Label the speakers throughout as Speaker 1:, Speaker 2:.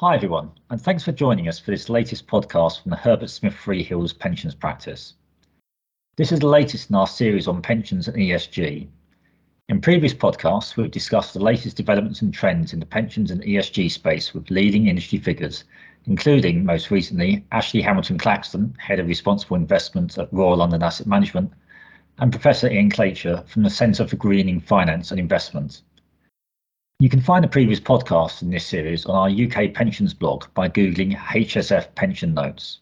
Speaker 1: Hi, everyone, and thanks for joining us for this latest podcast from the Herbert Smith Freehills Pensions Practice. This is the latest in our series on pensions and ESG. In previous podcasts, we've discussed the latest developments and trends in the pensions and ESG space with leading industry figures, including most recently Ashley Hamilton Claxton, Head of Responsible Investment at Royal London Asset Management, and Professor Ian Clacher from the Centre for Greening Finance and Investment. You can find the previous podcasts in this series on our UK pensions blog by googling HSF pension notes.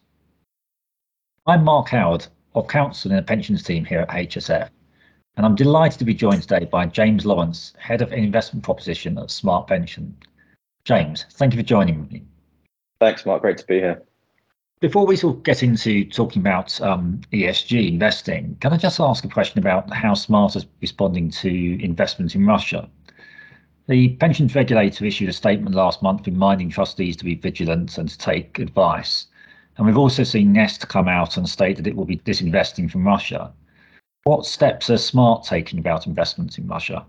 Speaker 1: I'm Mark Howard of counsel in the pensions team here at HSF, and I'm delighted to be joined today by James Lawrence, Head of Investment Proposition at Smart Pension. James, thank you for joining me.
Speaker 2: Thanks, Mark. Great to be here.
Speaker 1: Before we sort of get into talking about um, ESG investing, can I just ask a question about how Smart is responding to investment in Russia? The pensions regulator issued a statement last month reminding trustees to be vigilant and to take advice. And we've also seen Nest come out and state that it will be disinvesting from Russia. What steps are Smart taking about investments in Russia?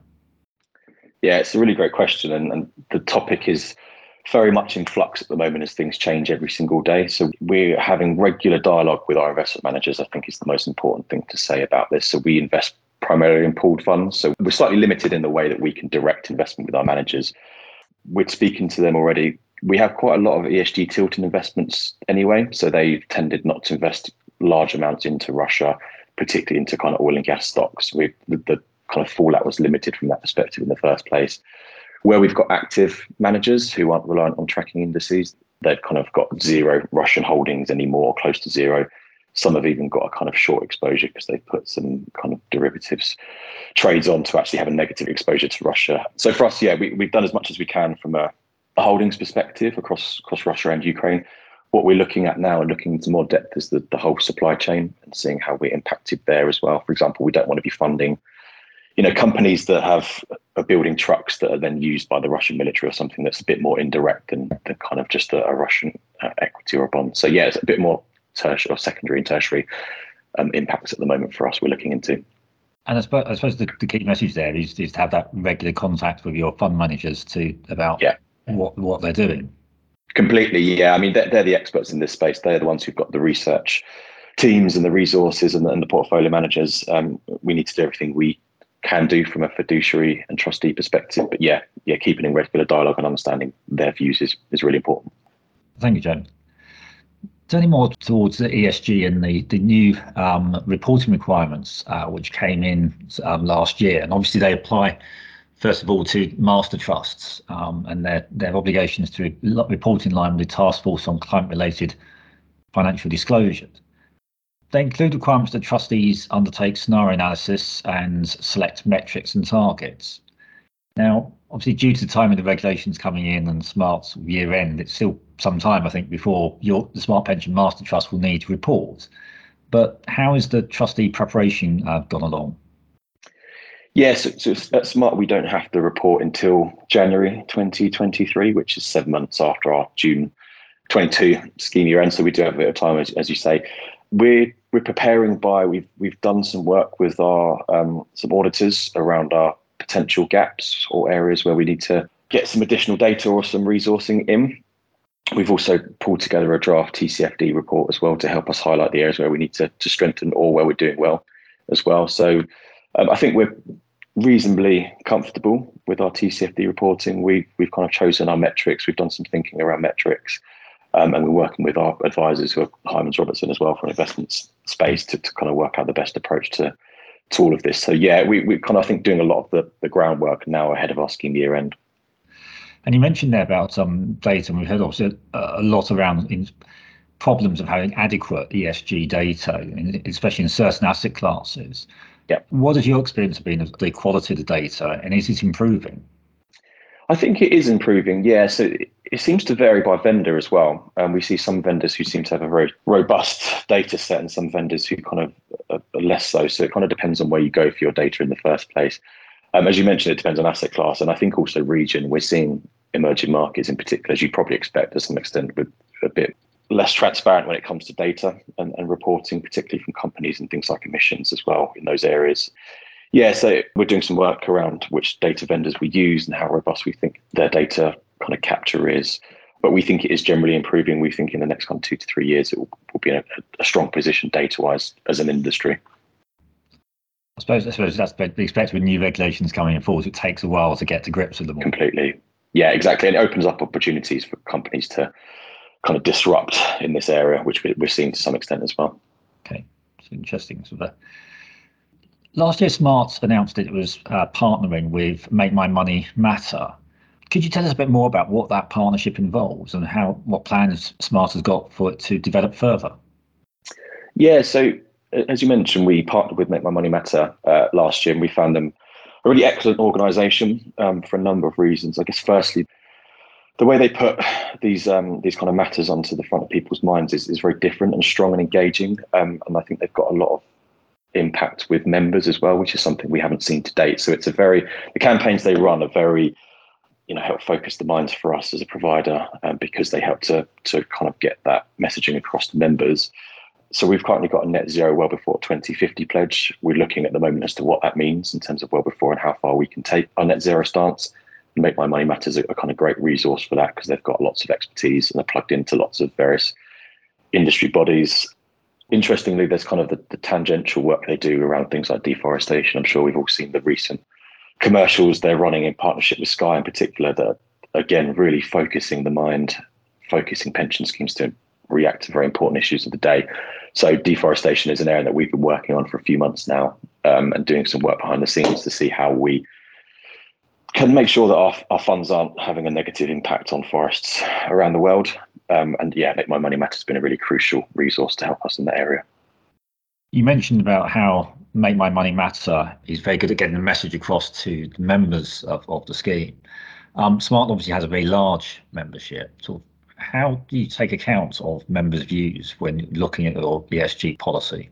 Speaker 2: Yeah, it's a really great question. And, and the topic is very much in flux at the moment as things change every single day. So we're having regular dialogue with our investment managers, I think is the most important thing to say about this. So we invest primarily in pooled funds. So we're slightly limited in the way that we can direct investment with our managers. We're speaking to them already. We have quite a lot of ESG tilted investments anyway. So they've tended not to invest large amounts into Russia, particularly into kind of oil and gas stocks. We the, the kind of fallout was limited from that perspective in the first place. Where we've got active managers who aren't reliant on tracking indices, they've kind of got zero Russian holdings anymore, close to zero. Some have even got a kind of short exposure because they've put some kind of derivatives trades on to actually have a negative exposure to Russia. So for us, yeah, we, we've done as much as we can from a, a holdings perspective across across Russia and Ukraine. What we're looking at now and looking into more depth is the, the whole supply chain and seeing how we're impacted there as well. For example, we don't want to be funding you know companies that have are building trucks that are then used by the Russian military or something that's a bit more indirect than, than kind of just a, a Russian uh, equity or a bond. So yeah, it's a bit more tertiary or secondary and tertiary um, impacts at the moment for us we're looking into.
Speaker 1: And I suppose, I suppose the, the, key message there is, is to have that regular contact with your fund managers to about yeah. what what they're doing.
Speaker 2: Completely, yeah. I mean, they're, they're the experts in this space. They're the ones who've got the research teams and the resources and the, and the portfolio managers. Um, we need to do everything we can do from a fiduciary and trustee perspective. But yeah, yeah, keeping in regular dialogue and understanding their views is, is really important.
Speaker 1: Thank you, James turning more towards the ESG and the, the new um, reporting requirements, uh, which came in um, last year. And obviously, they apply, first of all, to master trusts um, and their, their obligations to report in line with the Task Force on Climate Related Financial Disclosures. They include requirements that trustees undertake scenario analysis and select metrics and targets. Now, obviously, due to the timing of the regulations coming in and Smart's year end, it's still some time, I think, before your the Smart Pension Master Trust will need to report. But how is the trustee preparation uh, gone along?
Speaker 2: Yes, so, so at Smart, we don't have to report until January 2023, which is seven months after our June 22 scheme year end. So we do have a bit of time, as, as you say. We're we're preparing by we've we've done some work with our um, some auditors around our potential gaps or areas where we need to get some additional data or some resourcing in. We've also pulled together a draft TCFD report as well to help us highlight the areas where we need to, to strengthen or where we're doing well as well. So um, I think we're reasonably comfortable with our TCFD reporting. We've, we've kind of chosen our metrics. We've done some thinking around metrics. Um, and we're working with our advisors who are Hymans Robertson as well for investments space to, to kind of work out the best approach to to all of this. So yeah, we we kind of I think doing a lot of the, the groundwork now ahead of our scheme year end.
Speaker 1: And you mentioned there about some um, data, and we've heard also a lot around in problems of having adequate ESG data, especially in certain asset classes.
Speaker 2: Yeah.
Speaker 1: What has your experience been of the quality of the data, and is it improving?
Speaker 2: I think it is improving. Yeah. So it seems to vary by vendor as well. Um, we see some vendors who seem to have a very robust data set and some vendors who kind of are less so. So it kind of depends on where you go for your data in the first place. Um, as you mentioned, it depends on asset class. And I think also region, we're seeing emerging markets in particular, as you probably expect to some extent, with a bit less transparent when it comes to data and, and reporting, particularly from companies and things like emissions as well in those areas. Yeah, so we're doing some work around which data vendors we use and how robust we think their data kind of capture is. but we think it is generally improving. We think in the next kind of two to three years it will, will be in a, a strong position data wise as an industry.
Speaker 1: I suppose, I suppose that's the expect with new regulations coming in force. It takes a while to get to grips with them. All.
Speaker 2: Completely. Yeah, exactly. And it opens up opportunities for companies to kind of disrupt in this area, which we're seeing to some extent as well.
Speaker 1: Okay, it's interesting. So the, last year, Smart announced that it was uh, partnering with Make My Money Matter. Could you tell us a bit more about what that partnership involves and how what plans Smart has got for it to develop further?
Speaker 2: Yeah, so as you mentioned, we partnered with Make My Money Matter uh, last year, and we found them a really excellent organisation um, for a number of reasons. I guess, firstly, the way they put these um, these kind of matters onto the front of people's minds is, is very different and strong and engaging, um, and I think they've got a lot of impact with members as well, which is something we haven't seen to date. So it's a very the campaigns they run are very you know help focus the minds for us as a provider um, because they help to to kind of get that messaging across to members. So we've currently got a net zero well before 2050 pledge. We're looking at the moment as to what that means in terms of well before and how far we can take our net zero stance. Make My Money Matters a, a kind of great resource for that because they've got lots of expertise and they're plugged into lots of various industry bodies. Interestingly, there's kind of the, the tangential work they do around things like deforestation. I'm sure we've all seen the recent commercials they're running in partnership with Sky in particular that again really focusing the mind, focusing pension schemes to react to very important issues of the day. So deforestation is an area that we've been working on for a few months now um, and doing some work behind the scenes to see how we can make sure that our, our funds aren't having a negative impact on forests around the world. Um, and yeah, Make My Money Matter has been a really crucial resource to help us in that area.
Speaker 1: You mentioned about how Make My Money Matter is very good at getting the message across to the members of, of the scheme. Um, Smart obviously has a very large membership. So, how do you take account of members' views when looking at your ESG policy?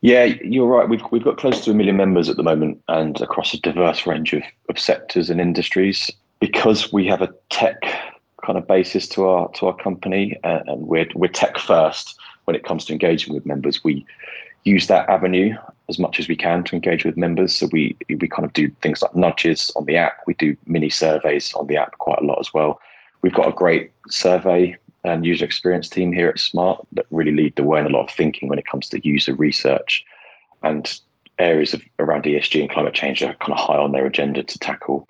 Speaker 2: Yeah, you're right. We've we've got close to a million members at the moment, and across a diverse range of, of sectors and industries. Because we have a tech kind of basis to our to our company, uh, and we're we're tech first when it comes to engaging with members. We use that avenue as much as we can to engage with members. So we we kind of do things like nudges on the app. We do mini surveys on the app quite a lot as well. We've got a great survey and user experience team here at Smart that really lead the way in a lot of thinking when it comes to user research and areas of around ESG and climate change are kind of high on their agenda to tackle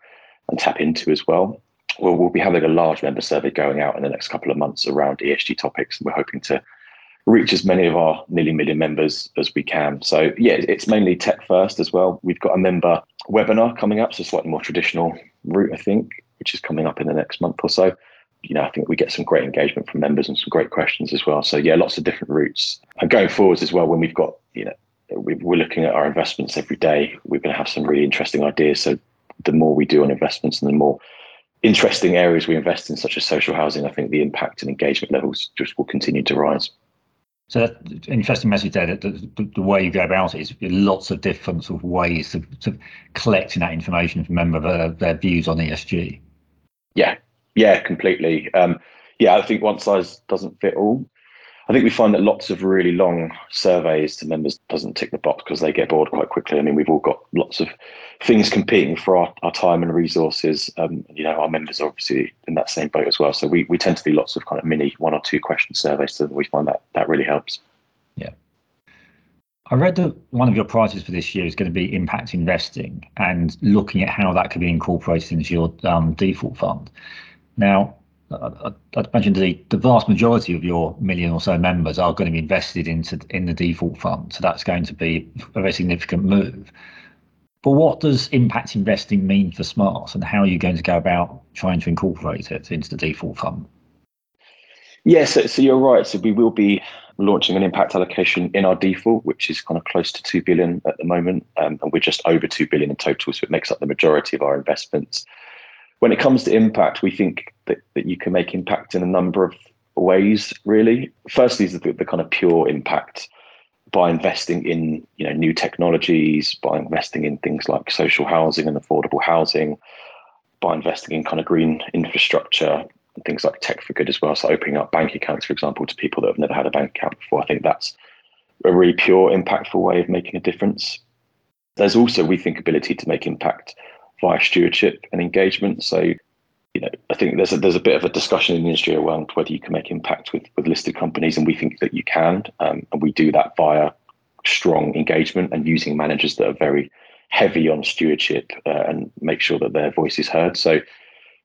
Speaker 2: and tap into as well. Well, we'll be having a large member survey going out in the next couple of months around ESG topics, and we're hoping to reach as many of our nearly million members as we can. So yeah, it's mainly tech first as well. We've got a member webinar coming up, so slightly more traditional route, I think, which is coming up in the next month or so you know, I think we get some great engagement from members and some great questions as well. So yeah, lots of different routes. And going forwards as well, when we've got, you know, we're looking at our investments every day, we're going to have some really interesting ideas. So the more we do on investments and the more interesting areas we invest in, such as social housing, I think the impact and engagement levels just will continue to rise.
Speaker 1: So that's interesting message there. That the, the, way you go about it is lots of different sort of ways of, of collecting that information from member their, their views on ESG.
Speaker 2: Yeah, yeah, completely. Um, yeah, I think one size doesn't fit all. I think we find that lots of really long surveys to members doesn't tick the box because they get bored quite quickly. I mean, we've all got lots of things competing for our, our time and resources. Um, you know, our members are obviously in that same boat as well. So we, we tend to do lots of kind of mini one or two question surveys. So we find that that really helps.
Speaker 1: Yeah. I read that one of your priorities for this year is going to be impact investing and looking at how that could be incorporated into your um, default fund. Now, I'd imagine the, the vast majority of your million or so members are going to be invested into in the default fund, so that's going to be a very significant move. But what does impact investing mean for Smart, and how are you going to go about trying to incorporate it into the default fund?
Speaker 2: Yes, yeah, so, so, you're right. So we will be launching an impact allocation in our default, which is kind of close to two billion at the moment, um, and we're just over two billion in total. So it makes up the majority of our investments when it comes to impact, we think that, that you can make impact in a number of ways, really. Firstly, is the, the kind of pure impact by investing in you know new technologies, by investing in things like social housing and affordable housing, by investing in kind of green infrastructure things like tech for good as well. So opening up bank accounts, for example, to people that have never had a bank account before. I think that's a really pure, impactful way of making a difference. There's also, we think, ability to make impact via stewardship and engagement. So you know, I think there's a, there's a bit of a discussion in the industry around whether you can make impact with with listed companies, and we think that you can, um, and we do that via strong engagement and using managers that are very heavy on stewardship uh, and make sure that their voice is heard. So,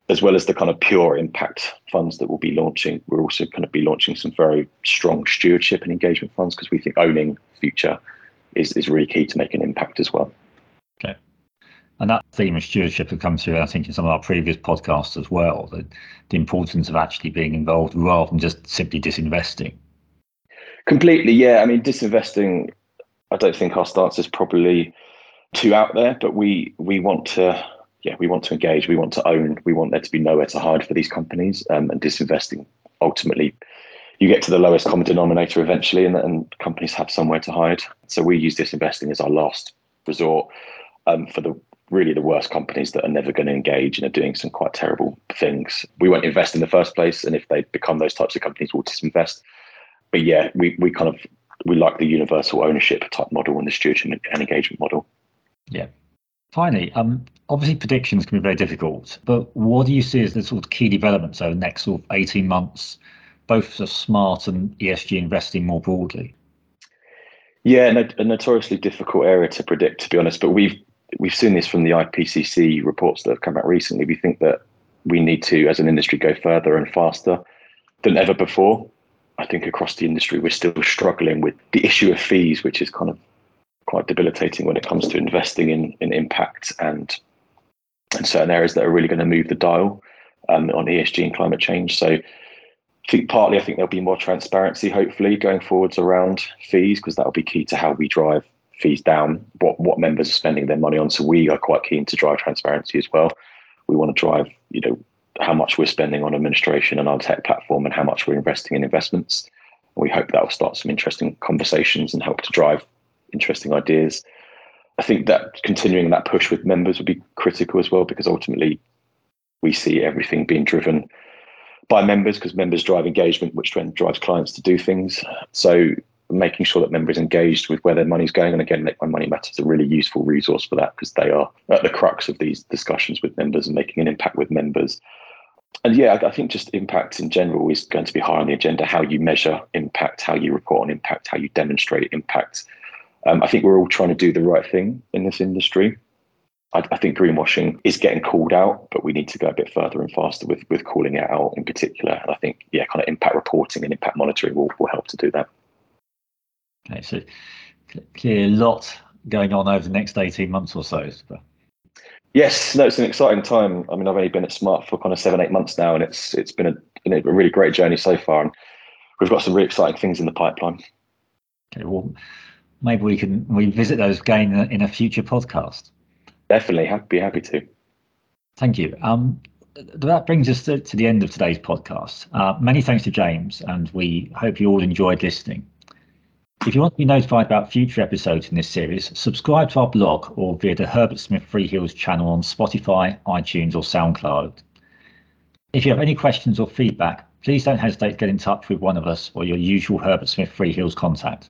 Speaker 2: as well as the kind of pure impact funds that we'll be launching, we're also going to be launching some very strong stewardship and engagement funds because we think owning future is is really key to make an impact as well.
Speaker 1: Okay. And that theme of stewardship has come through, I think, in some of our previous podcasts as well. The, the importance of actually being involved rather than just simply disinvesting.
Speaker 2: Completely, yeah. I mean, disinvesting. I don't think our stance is probably too out there, but we we want to, yeah, we want to engage. We want to own. We want there to be nowhere to hide for these companies. Um, and disinvesting ultimately, you get to the lowest common denominator eventually, and, and companies have somewhere to hide. So we use disinvesting as our last resort um, for the really the worst companies that are never going to engage and are doing some quite terrible things. We won't invest in the first place, and if they become those types of companies, we'll disinvest. But yeah, we we kind of we like the universal ownership type model and the stewardship and engagement model.
Speaker 1: Yeah. Finally, um, obviously predictions can be very difficult, but what do you see as the sort of key developments over the next sort of 18 months, both for smart and ESG investing more broadly?
Speaker 2: Yeah, a notoriously difficult area to predict, to be honest. But we've we've seen this from the IPCC reports that have come out recently. We think that we need to, as an industry, go further and faster than ever before. I think across the industry, we're still struggling with the issue of fees, which is kind of quite debilitating when it comes to investing in, in impact and, and certain areas that are really going to move the dial um, on ESG and climate change. So I think partly, I think there'll be more transparency, hopefully, going forwards around fees, because that'll be key to how we drive fees down, what what members are spending their money on. So we are quite keen to drive transparency as well. We want to drive, you know, how much we're spending on administration and our tech platform and how much we're investing in investments. We hope that will start some interesting conversations and help to drive interesting ideas. I think that continuing that push with members would be critical as well because ultimately we see everything being driven by members because members drive engagement, which then drives clients to do things. So making sure that members engaged with where their money's going. And again, Make My Money Matters is a really useful resource for that because they are at the crux of these discussions with members and making an impact with members. And yeah, I think just impact in general is going to be high on the agenda. How you measure impact, how you report on impact, how you demonstrate impact. Um, I think we're all trying to do the right thing in this industry. I, I, think greenwashing is getting called out, but we need to go a bit further and faster with with calling it out in particular. And I think yeah, kind of impact reporting and impact monitoring will, will help to do that.
Speaker 1: Okay, so clearly a lot going on over the next 18 months or so.
Speaker 2: Yes, no, it's an exciting time. I mean, I've only been at Smart for kind of seven, eight months now, and it's it's been a, been a really great journey so far. And we've got some really exciting things in the pipeline.
Speaker 1: Okay, well, maybe we can revisit those again in a, in a future podcast.
Speaker 2: Definitely, happy, be happy to.
Speaker 1: Thank you. Um, that brings us to, to, the end of today's podcast. Uh, many thanks to James, and we hope you all enjoyed listening. If you want to be notified about future episodes in this series, subscribe to our blog or via the Herbert Smith Freehills channel on Spotify, iTunes, or SoundCloud. If you have any questions or feedback, please don't hesitate to get in touch with one of us or your usual Herbert Smith Freehills contact.